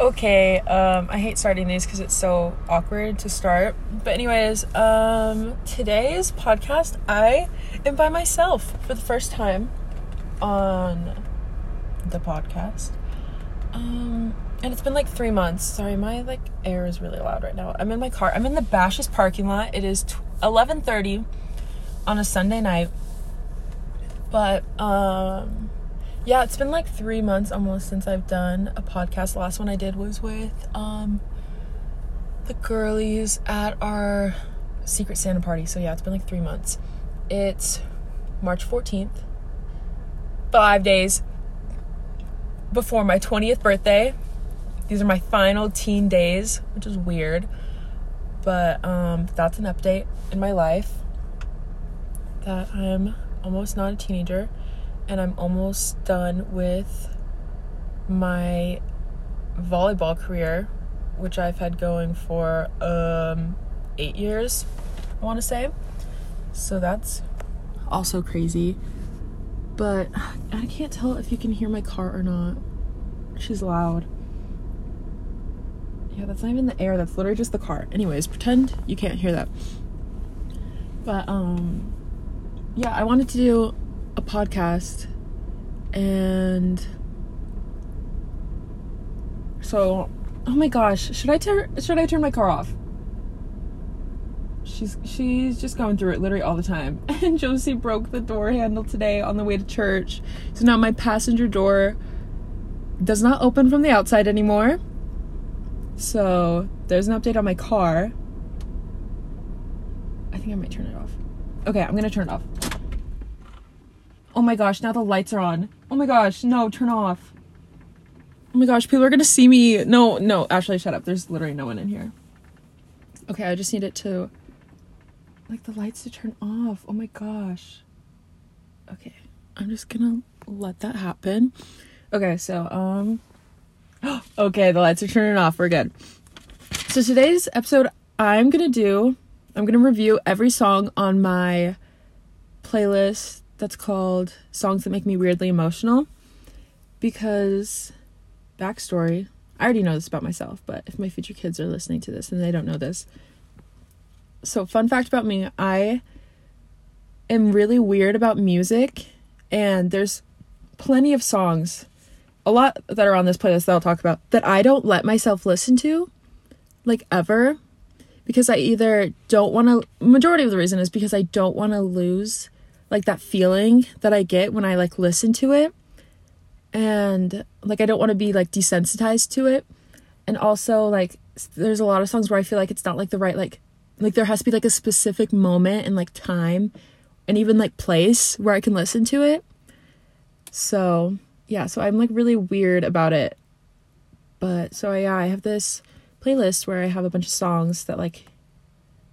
Okay, um, I hate starting these because it's so awkward to start. But anyways, um, today's podcast, I am by myself for the first time on the podcast. Um, and it's been like three months. Sorry, my like air is really loud right now. I'm in my car. I'm in the Bashas parking lot. It is 11:30 on a Sunday night. But um yeah, it's been like three months almost since I've done a podcast. The last one I did was with um the girlies at our secret Santa party. So yeah, it's been like three months. It's March 14th. Five days before my 20th birthday. These are my final teen days, which is weird. But um that's an update in my life. That I'm almost not a teenager and I'm almost done with my volleyball career, which I've had going for um, eight years, I want to say. So that's also crazy. But I can't tell if you can hear my car or not. She's loud. Yeah, that's not even the air, that's literally just the car. Anyways, pretend you can't hear that. But, um, yeah, I wanted to do a podcast and so oh my gosh should i turn should i turn my car off? She's she's just going through it literally all the time. And josie broke the door handle today on the way to church. So now my passenger door does not open from the outside anymore. So there's an update on my car. I think i might turn it off. Okay i'm gonna turn it off Oh my gosh, now the lights are on. Oh my gosh, no, turn off. Oh my gosh, people are gonna see me. No, no, actually, shut up. There's literally no one in here. Okay, I just need it to, like, the lights to turn off. Oh my gosh. Okay, I'm just gonna let that happen. Okay, so, um, okay, the lights are turning off. We're good. So, today's episode, I'm gonna do, I'm gonna review every song on my playlist that's called Songs That Make Me Weirdly Emotional because backstory I already know this about myself, but if my future kids are listening to this and they don't know this. So, fun fact about me I am really weird about music, and there's plenty of songs, a lot that are on this playlist that I'll talk about, that I don't let myself listen to, like ever, because I either don't want to, majority of the reason is because I don't want to lose like that feeling that I get when I like listen to it. And like I don't want to be like desensitized to it. And also like there's a lot of songs where I feel like it's not like the right like like there has to be like a specific moment and like time and even like place where I can listen to it. So, yeah, so I'm like really weird about it. But so yeah, I have this playlist where I have a bunch of songs that like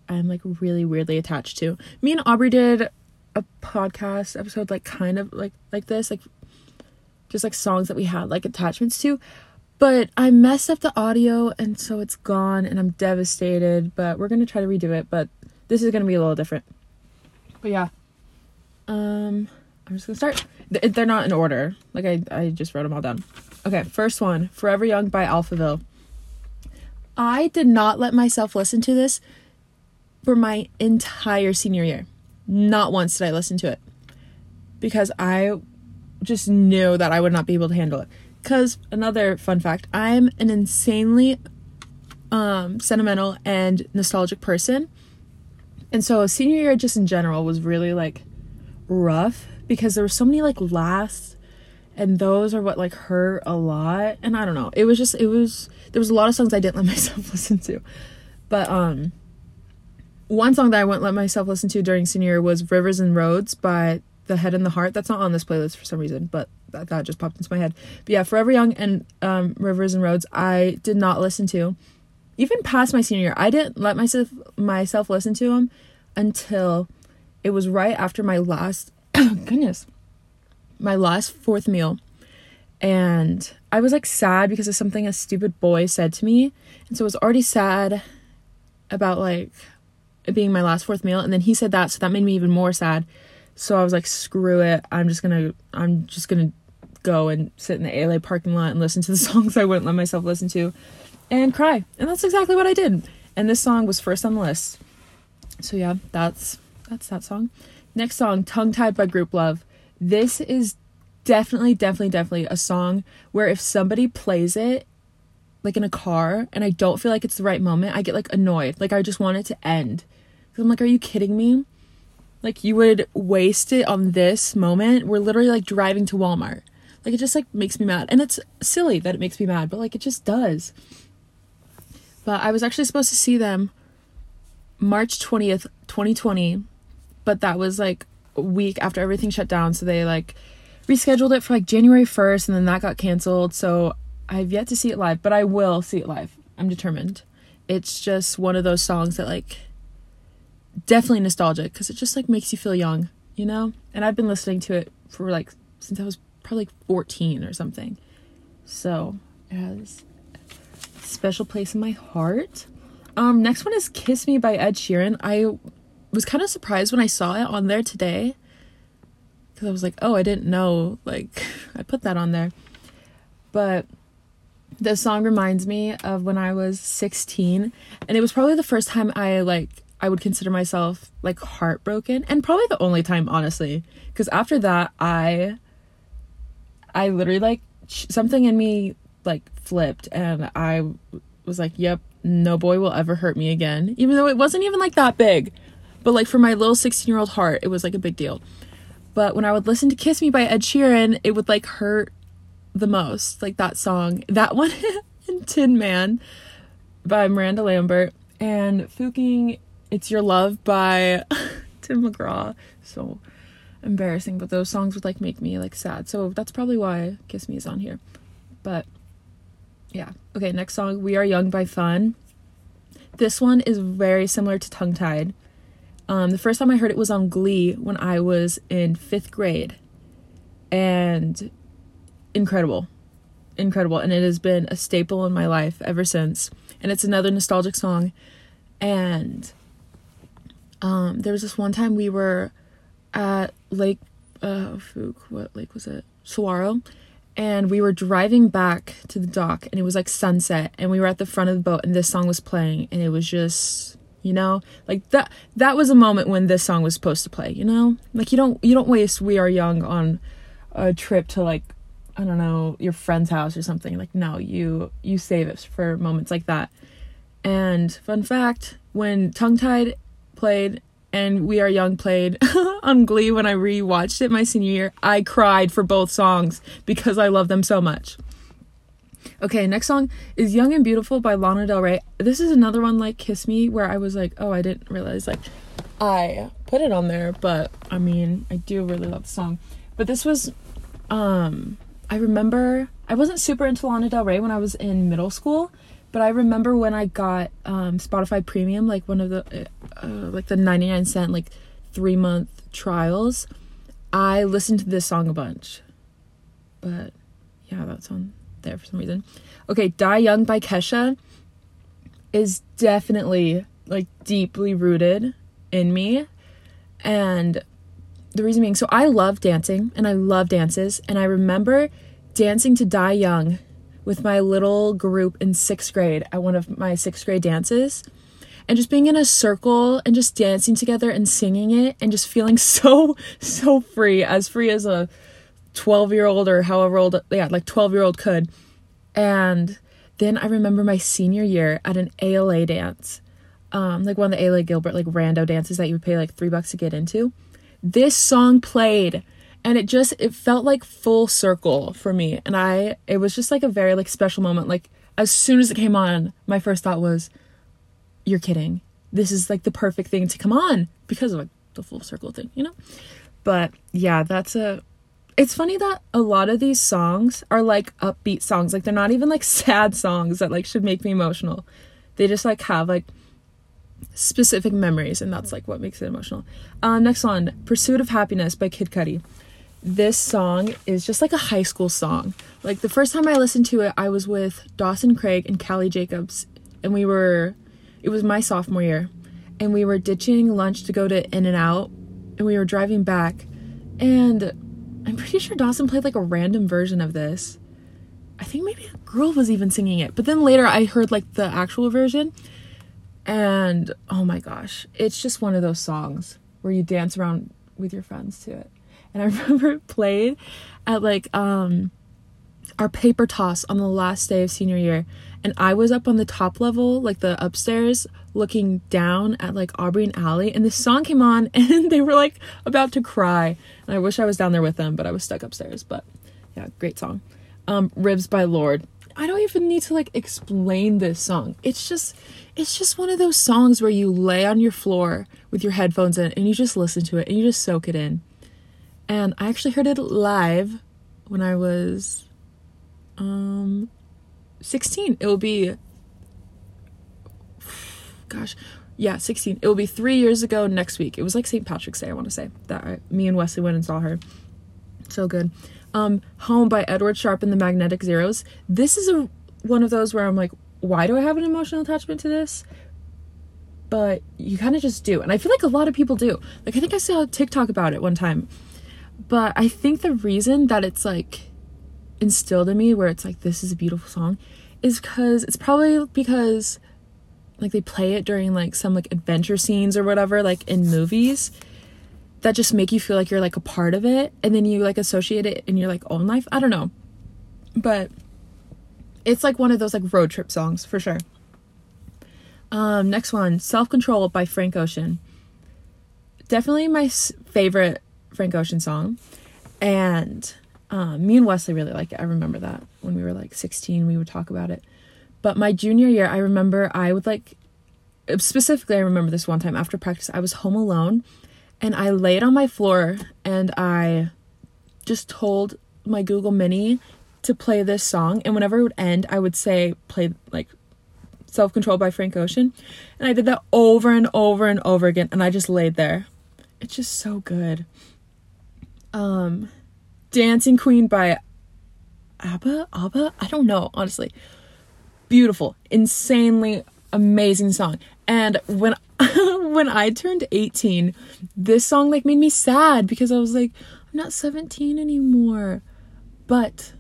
I'm like really weirdly attached to. Me and Aubrey did a podcast episode like kind of like like this like just like songs that we had like attachments to. But I messed up the audio and so it's gone and I'm devastated but we're going to try to redo it but this is going to be a little different. But yeah. Um I'm just going to start they're not in order. Like I I just wrote them all down. Okay first one Forever Young by Alphaville. I did not let myself listen to this for my entire senior year not once did I listen to it because I just knew that I would not be able to handle it. Because another fun fact, I'm an insanely um, sentimental and nostalgic person. And so senior year just in general was really like rough because there were so many like lasts and those are what like hurt a lot and I don't know. It was just it was there was a lot of songs I didn't let myself listen to. But um one song that I wouldn't let myself listen to during senior year was Rivers and Roads by The Head and the Heart. That's not on this playlist for some reason, but that, that just popped into my head. But yeah, Forever Young and um, Rivers and Roads, I did not listen to. Even past my senior year, I didn't let myself myself listen to them until it was right after my last goodness, my last fourth meal, and I was like sad because of something a stupid boy said to me, and so I was already sad about like being my last fourth meal and then he said that so that made me even more sad so i was like screw it i'm just gonna i'm just gonna go and sit in the ALA parking lot and listen to the songs I wouldn't let myself listen to and cry. And that's exactly what I did. And this song was first on the list. So yeah, that's that's that song. Next song, Tongue Tied by Grouplove This is definitely, definitely, definitely a song where if somebody plays it like in a car and I don't feel like it's the right moment, I get like annoyed. Like I just want it to end. Cause I'm like, are you kidding me? Like you would waste it on this moment. We're literally like driving to Walmart. Like it just like makes me mad. And it's silly that it makes me mad, but like it just does. But I was actually supposed to see them March 20th, 2020, but that was like a week after everything shut down, so they like rescheduled it for like January 1st and then that got canceled. So I've yet to see it live, but I will see it live. I'm determined. It's just one of those songs that like definitely nostalgic because it just like makes you feel young, you know? And I've been listening to it for like since I was probably like 14 or something. So it has a special place in my heart. Um, next one is Kiss Me by Ed Sheeran. I was kind of surprised when I saw it on there today because I was like, oh, I didn't know, like, I put that on there. But the song reminds me of when I was 16, and it was probably the first time I, like, I would consider myself, like, heartbroken, and probably the only time, honestly. Because after that, I, I literally, like, something in me, like, flipped, and I was like, yep, no boy will ever hurt me again. Even though it wasn't even, like, that big. But, like, for my little 16 year old heart, it was, like, a big deal. But when I would listen to Kiss Me by Ed Sheeran, it would like hurt the most. Like that song, that one and Tin Man by Miranda Lambert and Fuking It's Your Love by Tim McGraw. So embarrassing, but those songs would like make me like sad. So that's probably why Kiss Me is on here. But yeah. Okay, next song, We Are Young by Fun. This one is very similar to Tongue Tied. Um, the first time I heard it was on Glee when I was in fifth grade. And incredible. Incredible. And it has been a staple in my life ever since. And it's another nostalgic song. And um, there was this one time we were at Lake uh what lake was it? Saguaro. And we were driving back to the dock and it was like sunset and we were at the front of the boat and this song was playing and it was just you know like that that was a moment when this song was supposed to play you know like you don't you don't waste we are young on a trip to like i don't know your friend's house or something like no you you save it for moments like that and fun fact when tongue tied played and we are young played on glee when i rewatched it my senior year i cried for both songs because i love them so much Okay, next song is Young and Beautiful by Lana Del Rey. This is another one like Kiss Me where I was like, oh, I didn't realize like I put it on there, but I mean, I do really love the song. But this was um I remember I wasn't super into Lana Del Rey when I was in middle school, but I remember when I got um Spotify Premium, like one of the uh, uh like the 99 cent like 3 month trials, I listened to this song a bunch. But yeah, that's on there for some reason. Okay, Die Young by Kesha is definitely like deeply rooted in me. And the reason being, so I love dancing and I love dances. And I remember dancing to Die Young with my little group in sixth grade at one of my sixth grade dances. And just being in a circle and just dancing together and singing it and just feeling so, so free, as free as a 12 year old or however old, yeah, like 12 year old could. And then I remember my senior year at an ALA dance, um, like one of the ALA Gilbert, like rando dances that you would pay like three bucks to get into. This song played and it just, it felt like full circle for me. And I, it was just like a very like special moment. Like as soon as it came on, my first thought was, you're kidding. This is like the perfect thing to come on because of like the full circle thing, you know? But yeah, that's a it's funny that a lot of these songs are like upbeat songs like they're not even like sad songs that like should make me emotional they just like have like specific memories and that's like what makes it emotional um next one pursuit of happiness by kid cudi this song is just like a high school song like the first time i listened to it i was with dawson craig and callie jacobs and we were it was my sophomore year and we were ditching lunch to go to in and out and we were driving back and I'm pretty sure Dawson played like a random version of this. I think maybe a girl was even singing it. But then later I heard like the actual version. And oh my gosh, it's just one of those songs where you dance around with your friends to it. And I remember it played at like um our paper toss on the last day of senior year and I was up on the top level, like the upstairs, looking down at like Aubrey and Allie, and this song came on, and they were like about to cry. And I wish I was down there with them, but I was stuck upstairs. But yeah, great song. Um, Ribs by Lorde. I don't even need to like explain this song. It's just it's just one of those songs where you lay on your floor with your headphones in and you just listen to it and you just soak it in. And I actually heard it live when I was um 16. It will be gosh, yeah, 16. It will be 3 years ago next week. It was like St. Patrick's Day, I want to say. That I, me and Wesley went and saw her. So good. Um Home by Edward Sharpe and the Magnetic Zeros. This is a one of those where I'm like, why do I have an emotional attachment to this? But you kind of just do. And I feel like a lot of people do. Like I think I saw a TikTok about it one time. But I think the reason that it's like instilled in me where it's like this is a beautiful song is because it's probably because like they play it during like some like adventure scenes or whatever like in movies that just make you feel like you're like a part of it and then you like associate it in your like own life? I don't know. But it's like one of those like road trip songs for sure. Um next one self control by frank ocean. Definitely my favorite frank ocean song. And um, me and Wesley really like it. I remember that when we were like 16, we would talk about it. But my junior year, I remember I would like, specifically, I remember this one time after practice, I was home alone and I laid on my floor and I just told my Google Mini to play this song. And whenever it would end, I would say, play like Self Control by Frank Ocean. And I did that over and over and over again. And I just laid there. It's just so good. Um, Dancing Queen by ABBA? ABBA? I don't know, honestly. Beautiful, insanely amazing song. And when when I turned 18, this song like made me sad because I was like, I'm not 17 anymore. But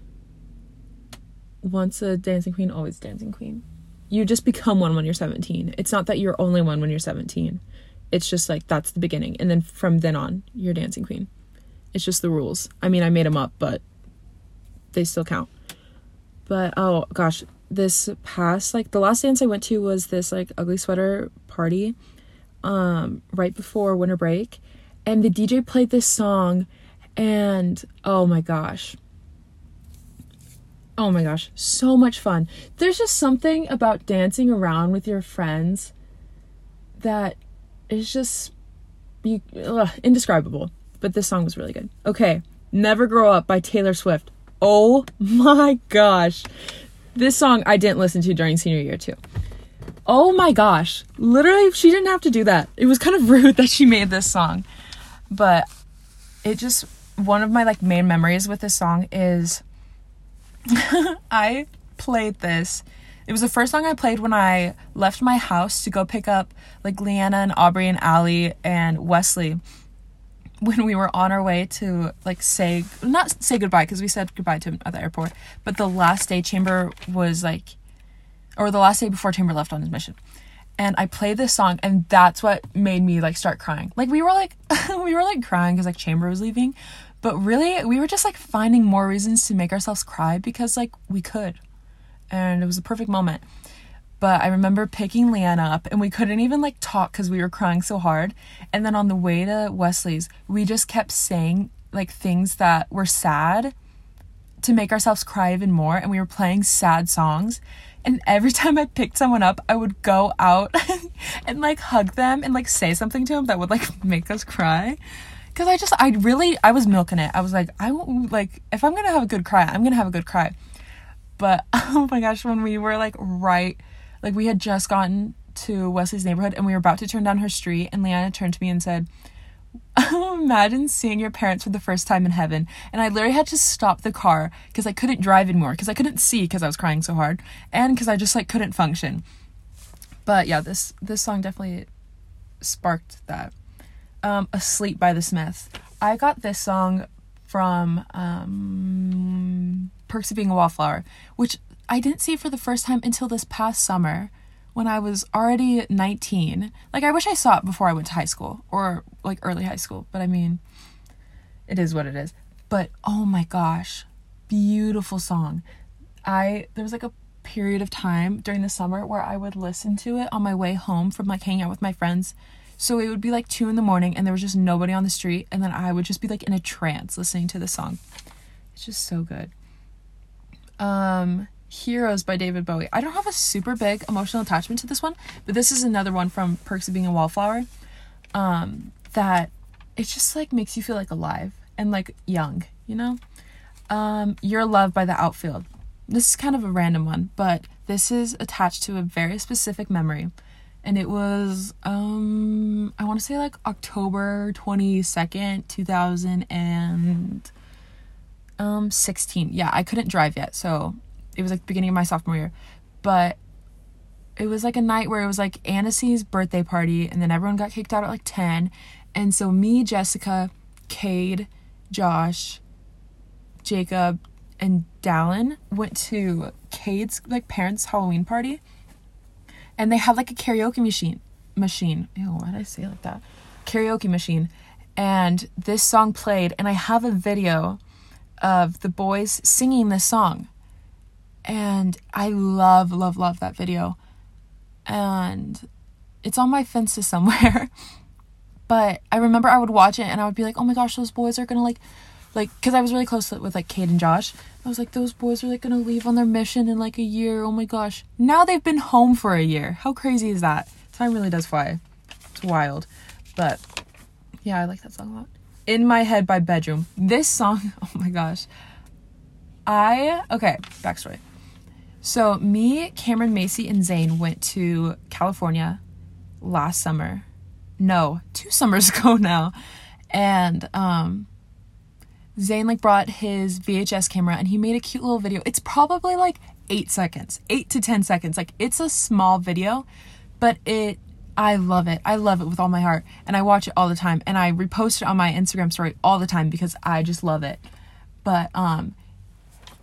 once a dancing queen, always dancing queen. You just become one when you're 17. It's not that you're only one when you're 17. It's just like that's the beginning. And then from then on, you're dancing queen. It's just the rules. I mean, I made them up, but they still count. But oh gosh, this past like the last dance I went to was this like ugly sweater party um right before winter break and the DJ played this song and oh my gosh. Oh my gosh, so much fun. There's just something about dancing around with your friends that is just you, ugh, indescribable but this song was really good. Okay, Never Grow Up by Taylor Swift. Oh my gosh. This song I didn't listen to during senior year too. Oh my gosh. Literally, she didn't have to do that. It was kind of rude that she made this song. But it just one of my like main memories with this song is I played this. It was the first song I played when I left my house to go pick up like Leanna and Aubrey and Allie and Wesley when we were on our way to like say not say goodbye because we said goodbye to him at the airport but the last day chamber was like or the last day before chamber left on his mission. And i played this song and that's what made me like start crying. Like we were like we were like crying because like chamber was leaving but really we were just like finding more reasons to make ourselves cry because like we could. And it was a perfect moment but I remember picking Leanna up and we couldn't even like talk because we were crying so hard. And then on the way to Wesley's, we just kept saying like things that were sad to make ourselves cry even more. And we were playing sad songs. And every time I picked someone up, I would go out and like hug them and like say something to them that would like make us cry. Cause I just, I really, I was milking it. I was like, I won't, like, if I'm gonna have a good cry, I'm gonna have a good cry. But oh my gosh, when we were like right like we had just gotten to Wesley's neighborhood and we were about to turn down her street and Leanna turned to me and said, Imagine seeing your parents for the first time in heaven. And I literally had to stop the car because I couldn't drive anymore because I couldn't see because I was crying so hard and because I just like couldn't function. But yeah, this this song definitely sparked that. Um, Asleep by the Smiths. I got this song from um, Perks of Being a Wallflower, which I didn't see it for the first time until this past summer when I was already 19. Like, I wish I saw it before I went to high school or like early high school, but I mean, it is what it is. But oh my gosh, beautiful song. I, there was like a period of time during the summer where I would listen to it on my way home from like hanging out with my friends. So it would be like two in the morning and there was just nobody on the street, and then I would just be like in a trance listening to the song. It's just so good. Um, Heroes by David Bowie. I don't have a super big emotional attachment to this one, but this is another one from Perks of Being a Wallflower. Um, that it just like makes you feel like alive and like young, you know? Um, Your Love by the Outfield. This is kind of a random one, but this is attached to a very specific memory. And it was um I want to say like October 22nd, 2000 and um 16. Yeah, I couldn't drive yet, so it was like the beginning of my sophomore year. But it was like a night where it was like Annecy's birthday party, and then everyone got kicked out at like 10. And so me, Jessica, Cade, Josh, Jacob, and Dallin went to Cade's like parents' Halloween party. And they had like a karaoke machine. Machine. Ew, why did I say like that? Karaoke machine. And this song played, and I have a video of the boys singing this song. And I love, love, love that video. And it's on my fences somewhere. but I remember I would watch it and I would be like, oh my gosh, those boys are gonna like, like, because I was really close with like kate and Josh. I was like, those boys are like gonna leave on their mission in like a year. Oh my gosh. Now they've been home for a year. How crazy is that? Time really does fly. It's wild. But yeah, I like that song a lot. In My Head by Bedroom. This song, oh my gosh. I, okay, backstory. So, me, Cameron Macy, and Zane went to California last summer. No, two summers ago now. And, um, Zane like brought his VHS camera and he made a cute little video. It's probably like eight seconds, eight to 10 seconds. Like it's a small video, but it I love it. I love it with all my heart. And I watch it all the time. And I repost it on my Instagram story all the time because I just love it. But um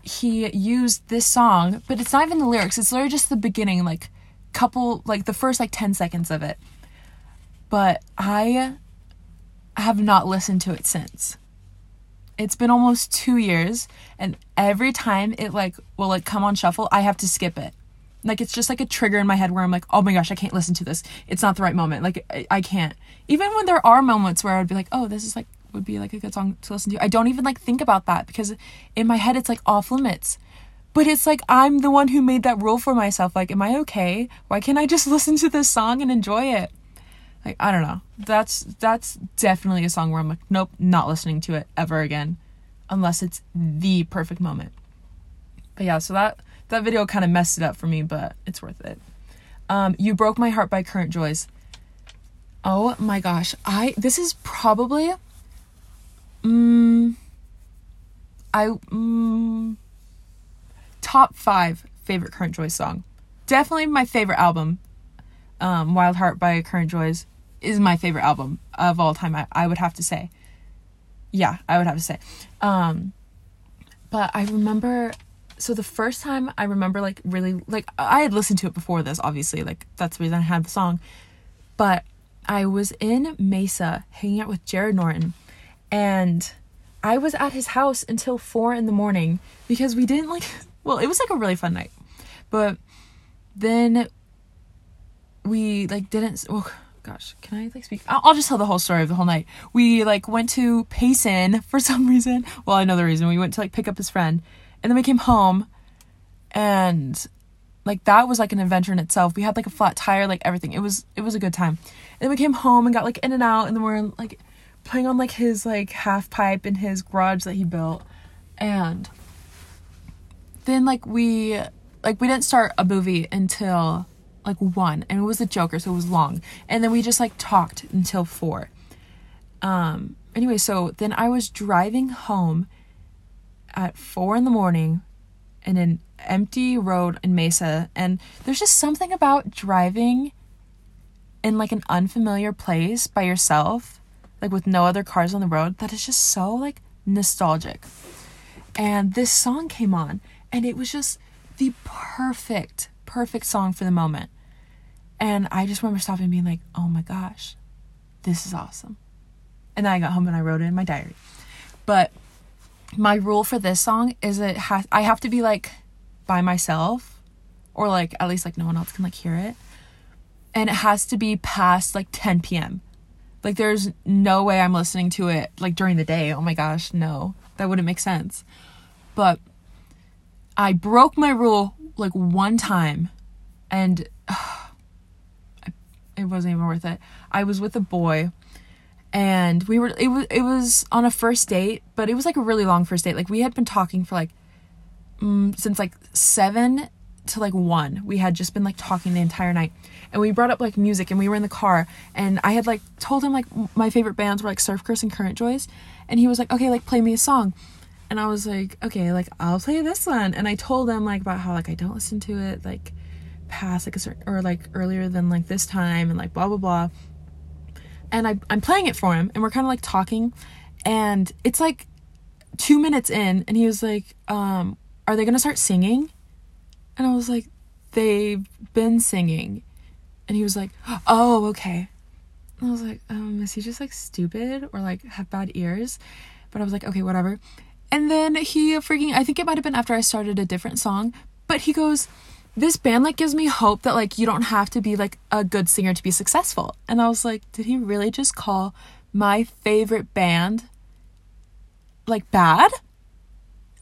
he used this song, but it's not even the lyrics. It's literally just the beginning, like couple like the first like 10 seconds of it. But I have not listened to it since. It's been almost 2 years and every time it like will like come on shuffle, I have to skip it like it's just like a trigger in my head where I'm like, oh my gosh, I can't listen to this. It's not the right moment. Like I, I can't. Even when there are moments where I'd be like, oh, this is like would be like a good song to listen to. I don't even like think about that because in my head it's like off limits. But it's like I'm the one who made that rule for myself. Like, am I okay? Why can't I just listen to this song and enjoy it? Like, I don't know. That's that's definitely a song where I'm like, nope, not listening to it ever again. Unless it's the perfect moment. But yeah, so that that video kind of messed it up for me, but it's worth it. Um, you broke my heart by Current Joys. Oh my gosh, I this is probably, um, I um, top five favorite Current Joy song. Definitely my favorite album. Um, Wild Heart by Current Joys is my favorite album of all time. I, I would have to say. Yeah, I would have to say. Um, but I remember so the first time I remember like really like I had listened to it before this obviously like that's the reason I had the song but I was in Mesa hanging out with Jared Norton and I was at his house until 4 in the morning because we didn't like well it was like a really fun night but then we like didn't oh gosh can I like speak I'll, I'll just tell the whole story of the whole night we like went to Payson for some reason well I know the reason we went to like pick up his friend and then we came home and like that was like an adventure in itself. We had like a flat tire, like everything. It was it was a good time. And then we came home and got like in and out and then we are like playing on like his like half pipe in his garage that he built. And then like we like we didn't start a movie until like one and it was the Joker, so it was long. And then we just like talked until four. Um anyway, so then I was driving home at four in the morning in an empty road in Mesa. And there's just something about driving in like an unfamiliar place by yourself, like with no other cars on the road, that is just so like nostalgic. And this song came on, and it was just the perfect, perfect song for the moment. And I just remember stopping and being like, oh my gosh, this is awesome. And then I got home and I wrote it in my diary. But my rule for this song is it has I have to be like by myself or like at least like no one else can like hear it. And it has to be past like 10 p.m. Like there's no way I'm listening to it like during the day. Oh my gosh, no. That wouldn't make sense. But I broke my rule like one time and uh, it wasn't even worth it. I was with a boy and we were it was it was on a first date, but it was like a really long first date. Like we had been talking for like um, since like 7 to like 1. We had just been like talking the entire night. And we brought up like music and we were in the car and I had like told him like my favorite bands were like Surf Curse and Current Joys and he was like, "Okay, like play me a song." And I was like, "Okay, like I'll play this one." And I told him like about how like I don't listen to it like past like a certain or like earlier than like this time and like blah blah blah. And I I'm playing it for him and we're kind of like talking and it's like 2 minutes in and he was like, um, are they going to start singing? And I was like, they've been singing. And he was like, oh, okay. And I was like, um, is he just like stupid or like have bad ears? But I was like, okay, whatever. And then he freaking, I think it might have been after I started a different song, but he goes, this band like gives me hope that like you don't have to be like a good singer to be successful. And I was like, did he really just call my favorite band like bad?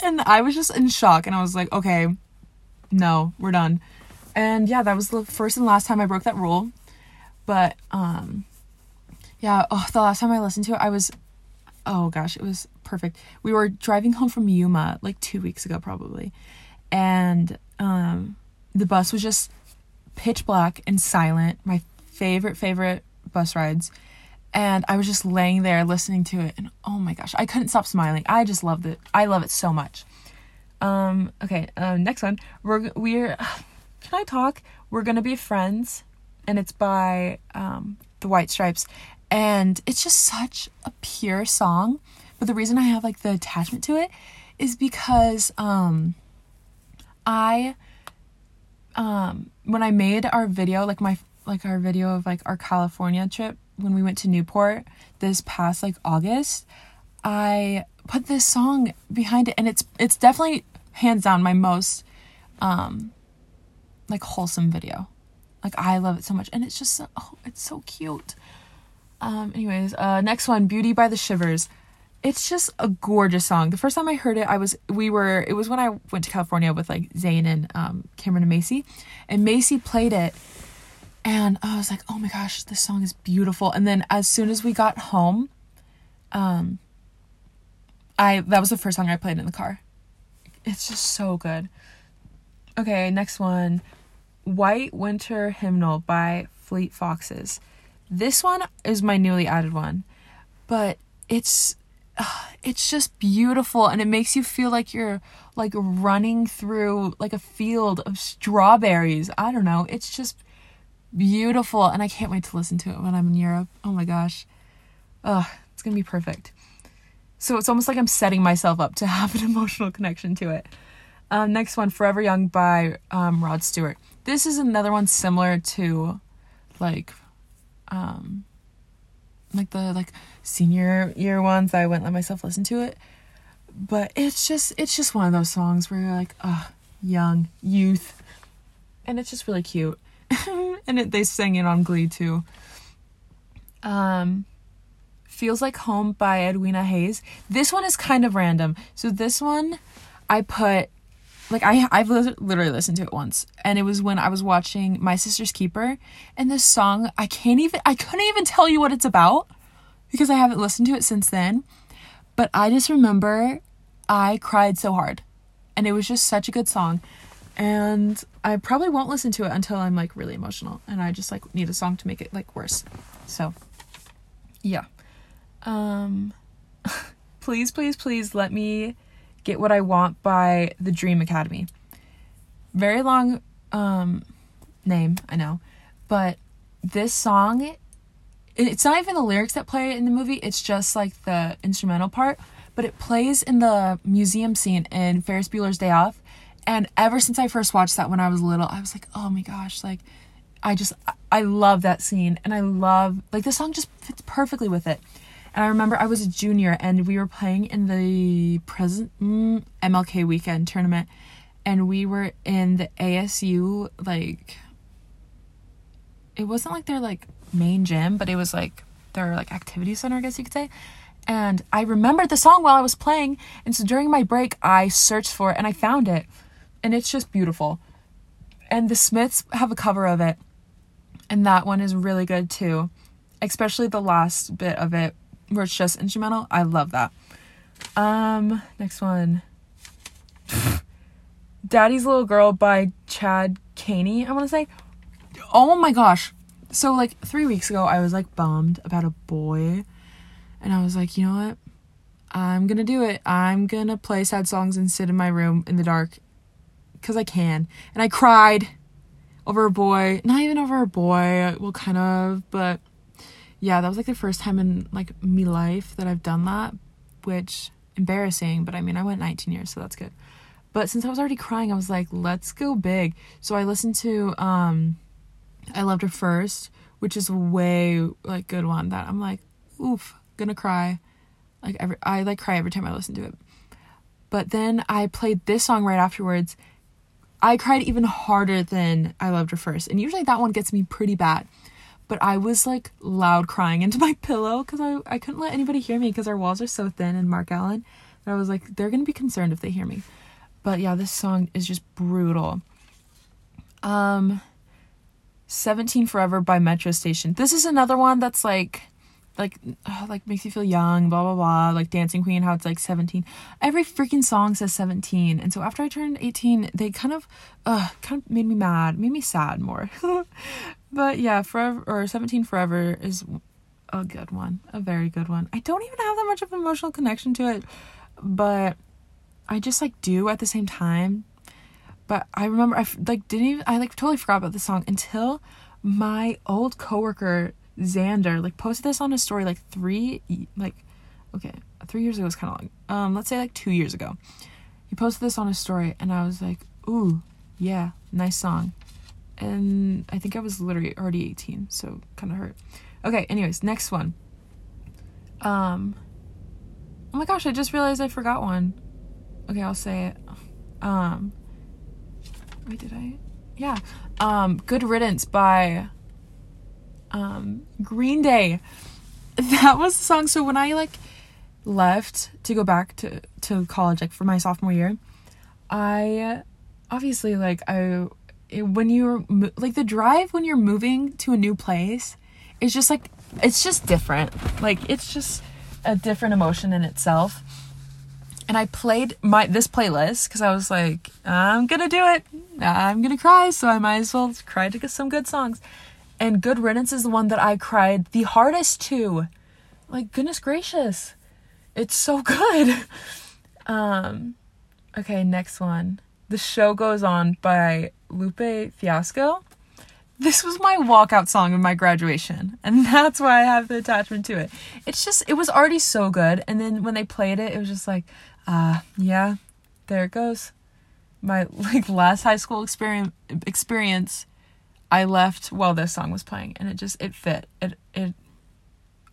And I was just in shock and I was like, okay, no, we're done. And yeah, that was the first and last time I broke that rule. But um yeah, oh, the last time I listened to it, I was oh gosh, it was perfect. We were driving home from Yuma like 2 weeks ago probably. And um the bus was just pitch black and silent. My favorite favorite bus rides. And I was just laying there listening to it and oh my gosh, I couldn't stop smiling. I just loved it. I love it so much. Um okay, um next one. We're we're can I talk? We're going to be friends and it's by um the White Stripes and it's just such a pure song. But the reason I have like the attachment to it is because um I um when I made our video like my like our video of like our California trip when we went to Newport this past like August, I put this song behind it and it's it's definitely hands down my most um like wholesome video. Like I love it so much and it's just so, oh, it's so cute. Um anyways, uh next one Beauty by the Shivers. It's just a gorgeous song. The first time I heard it, I was we were it was when I went to California with like Zane and um Cameron and Macy and Macy played it and I was like, "Oh my gosh, this song is beautiful." And then as soon as we got home, um I that was the first song I played in the car. It's just so good. Okay, next one. White Winter Hymnal by Fleet Foxes. This one is my newly added one. But it's it's just beautiful and it makes you feel like you're like running through like a field of strawberries. I don't know. It's just beautiful and I can't wait to listen to it when I'm in Europe. Oh my gosh. Ugh, it's gonna be perfect. So it's almost like I'm setting myself up to have an emotional connection to it. Um, next one, Forever Young by um, Rod Stewart. This is another one similar to like um like the like senior year ones I wouldn't let myself listen to it. But it's just it's just one of those songs where you're like, oh, young, youth. And it's just really cute. and it, they sang it on Glee too. Um, Feels Like Home by Edwina Hayes. This one is kind of random. So this one, I put like I I've li- literally listened to it once, and it was when I was watching My Sister's Keeper, and this song I can't even I couldn't even tell you what it's about because I haven't listened to it since then. But I just remember I cried so hard, and it was just such a good song and I probably won't listen to it until I'm like really emotional and I just like need a song to make it like worse. So, yeah. Um please please please let me get what I want by The Dream Academy. Very long um name, I know. But this song it's not even the lyrics that play in the movie, it's just like the instrumental part, but it plays in the museum scene in Ferris Bueller's Day Off. And ever since I first watched that when I was little, I was like, oh my gosh, like I just I love that scene and I love like the song just fits perfectly with it. And I remember I was a junior and we were playing in the present mm, MLK weekend tournament and we were in the ASU like it wasn't like their like main gym, but it was like their like activity center, I guess you could say. And I remembered the song while I was playing, and so during my break I searched for it and I found it. And it's just beautiful. And the Smiths have a cover of it. And that one is really good too. Especially the last bit of it where it's just instrumental. I love that. Um, next one. Daddy's Little Girl by Chad Caney, I want to say. Oh my gosh. So, like, three weeks ago, I was like bummed about a boy. And I was like, you know what? I'm gonna do it. I'm gonna play sad songs and sit in my room in the dark. Because I can. And I cried over a boy. Not even over a boy. Well, kind of. But yeah, that was like the first time in like me life that I've done that. Which, embarrassing. But I mean, I went 19 years, so that's good. But since I was already crying, I was like, let's go big. So I listened to um I Loved Her First, which is way like good one that I'm like, oof, gonna cry. Like every I like cry every time I listen to it. But then I played this song right afterwards. I cried even harder than I Loved Her First. And usually that one gets me pretty bad. But I was like loud crying into my pillow because I, I couldn't let anybody hear me because our walls are so thin and Mark Allen. And I was like, they're gonna be concerned if they hear me. But yeah, this song is just brutal. Um 17 Forever by Metro Station. This is another one that's like like uh, like makes you feel young, blah blah blah, like Dancing Queen how it's like 17. Every freaking song says 17. And so after I turned 18, they kind of uh kind of made me mad, made me sad more. but yeah, Forever or 17 Forever is a good one, a very good one. I don't even have that much of an emotional connection to it, but I just like do at the same time. But I remember I like didn't even I like totally forgot about the song until my old coworker Xander like posted this on a story like three like okay three years ago was kind of long um let's say like two years ago he posted this on a story and I was like ooh yeah nice song and I think I was literally already 18 so kind of hurt okay anyways next one um oh my gosh I just realized I forgot one okay, I'll say it. Um, wait, did I? Yeah. Um, Good Riddance by um, Green Day. That was the song. So when I like left to go back to to college, like for my sophomore year, I obviously like I when you're like the drive when you're moving to a new place is just like it's just different. Like it's just a different emotion in itself and I played my this playlist because I was like, I'm gonna do it. I'm gonna cry, so I might as well cry to get some good songs. And Good Riddance is the one that I cried the hardest to. Like goodness gracious, it's so good. um, okay, next one. The show goes on by Lupe Fiasco. This was my walkout song of my graduation, and that's why I have the attachment to it. It's just, it was already so good, and then when they played it, it was just like, uh yeah there it goes my like last high school experience experience i left while this song was playing and it just it fit it it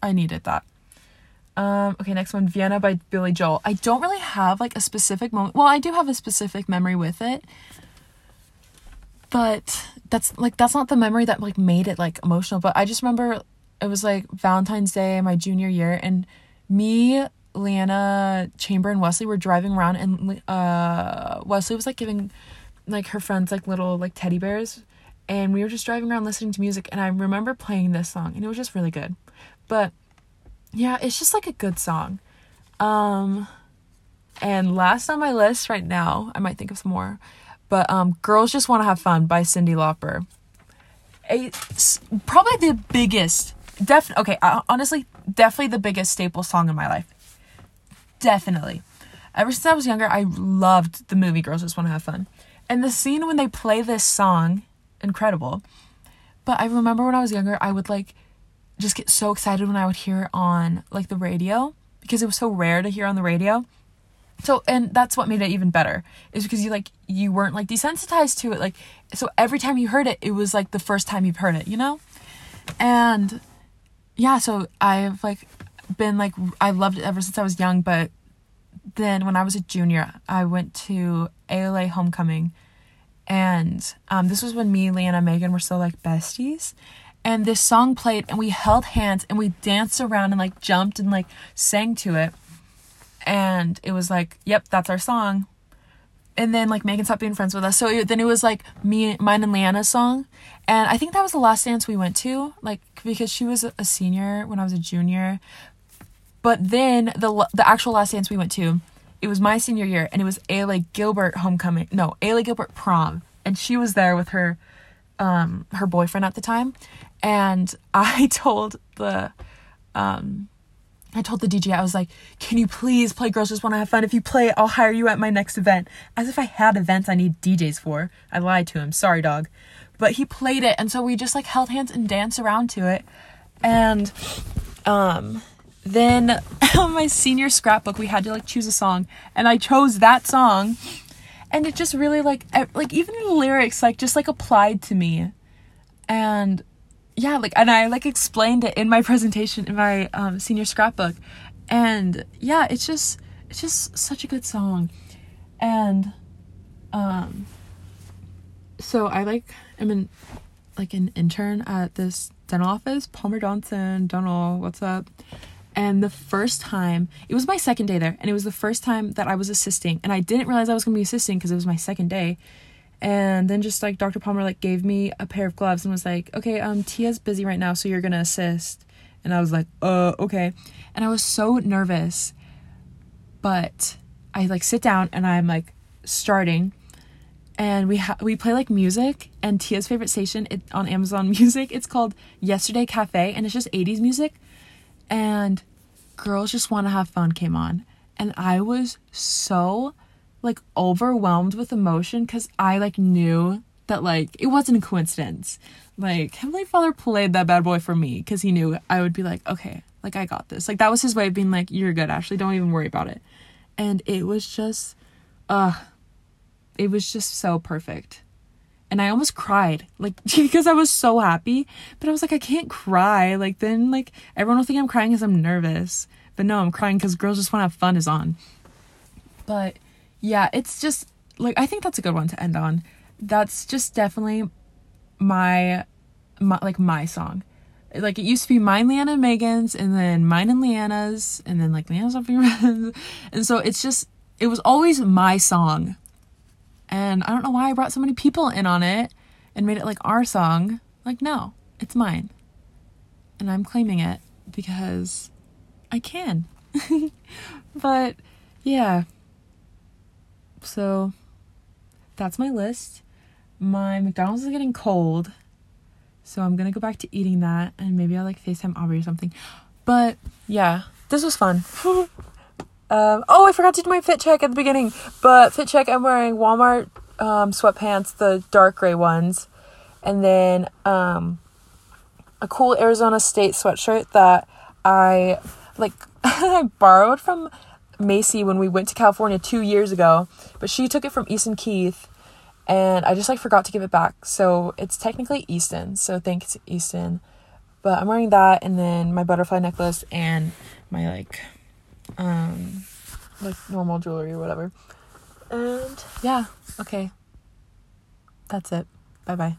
i needed that um okay next one vienna by billy joel i don't really have like a specific moment well i do have a specific memory with it but that's like that's not the memory that like made it like emotional but i just remember it was like valentine's day my junior year and me Leanna Chamber and Wesley were driving around and uh Wesley was like giving like her friends like little like teddy bears and we were just driving around listening to music and I remember playing this song and it was just really good. But yeah, it's just like a good song. Um and last on my list right now, I might think of some more. But um Girls Just Want to Have Fun by Cyndi Lauper. It's probably the biggest def okay, uh, honestly, definitely the biggest staple song in my life Definitely. Ever since I was younger, I loved the movie Girls Just Want to Have Fun. And the scene when they play this song, incredible. But I remember when I was younger, I would like just get so excited when I would hear it on like the radio because it was so rare to hear on the radio. So and that's what made it even better is because you like you weren't like desensitized to it like so every time you heard it it was like the first time you've heard it, you know? And yeah, so I've like been like I loved it ever since I was young, but then when I was a junior, I went to ALA homecoming and um, this was when me, Leanna, Megan were still like besties. And this song played, and we held hands and we danced around and like jumped and like sang to it. And it was like, yep, that's our song. And then like Megan stopped being friends with us. So it, then it was like me, mine and Leanna's song. And I think that was the last dance we went to, like because she was a senior when I was a junior. But then the the actual last dance we went to, it was my senior year, and it was Ayla Gilbert homecoming. No, Ayla Gilbert prom, and she was there with her, um, her boyfriend at the time, and I told the, um, I told the DJ I was like, "Can you please play Girls Just Want to Have Fun? If you play, I'll hire you at my next event." As if I had events I need DJs for. I lied to him. Sorry, dog. But he played it, and so we just like held hands and danced around to it, and um then on my senior scrapbook we had to like choose a song and i chose that song and it just really like like even the lyrics like just like applied to me and yeah like and i like explained it in my presentation in my um, senior scrapbook. And yeah it's just it's just such a good song. And um so i like am an like an intern at this dental office palmer johnson dental what's up? And the first time, it was my second day there, and it was the first time that I was assisting, and I didn't realize I was gonna be assisting because it was my second day. And then just like Dr. Palmer like gave me a pair of gloves and was like, "Okay, um, Tia's busy right now, so you're gonna assist." And I was like, "Uh, okay." And I was so nervous, but I like sit down and I'm like starting, and we ha- we play like music and Tia's favorite station it, on Amazon Music. It's called Yesterday Cafe, and it's just 80s music, and Girls Just Want to Have Fun came on. And I was so like overwhelmed with emotion because I like knew that like it wasn't a coincidence. Like Heavenly Father played that bad boy for me because he knew I would be like, okay, like I got this. Like that was his way of being like, you're good, Ashley. Don't even worry about it. And it was just, uh, it was just so perfect. And I almost cried, like because I was so happy. But I was like, I can't cry. Like then, like everyone will think I'm crying because I'm nervous. But no, I'm crying because girls just want to have fun is on. But yeah, it's just like I think that's a good one to end on. That's just definitely my, my like my song. Like it used to be mine, Leanna, and Megan's, and then mine and Leanna's, and then like Leanna's off your. And so it's just it was always my song. And I don't know why I brought so many people in on it and made it like our song. Like no, it's mine. And I'm claiming it because I can. but yeah. So that's my list. My McDonald's is getting cold. So I'm gonna go back to eating that and maybe I'll like FaceTime Aubrey or something. But yeah, this was fun. um, oh, I forgot to do my fit check at the beginning. But fit check, I'm wearing Walmart um, sweatpants, the dark gray ones, and then um, a cool Arizona State sweatshirt that I like I borrowed from Macy when we went to California two years ago, but she took it from Easton Keith, and I just like forgot to give it back. So it's technically Easton. So thanks Easton. But I'm wearing that, and then my butterfly necklace and my like, um, like normal jewelry or whatever. And yeah, okay. That's it. Bye bye.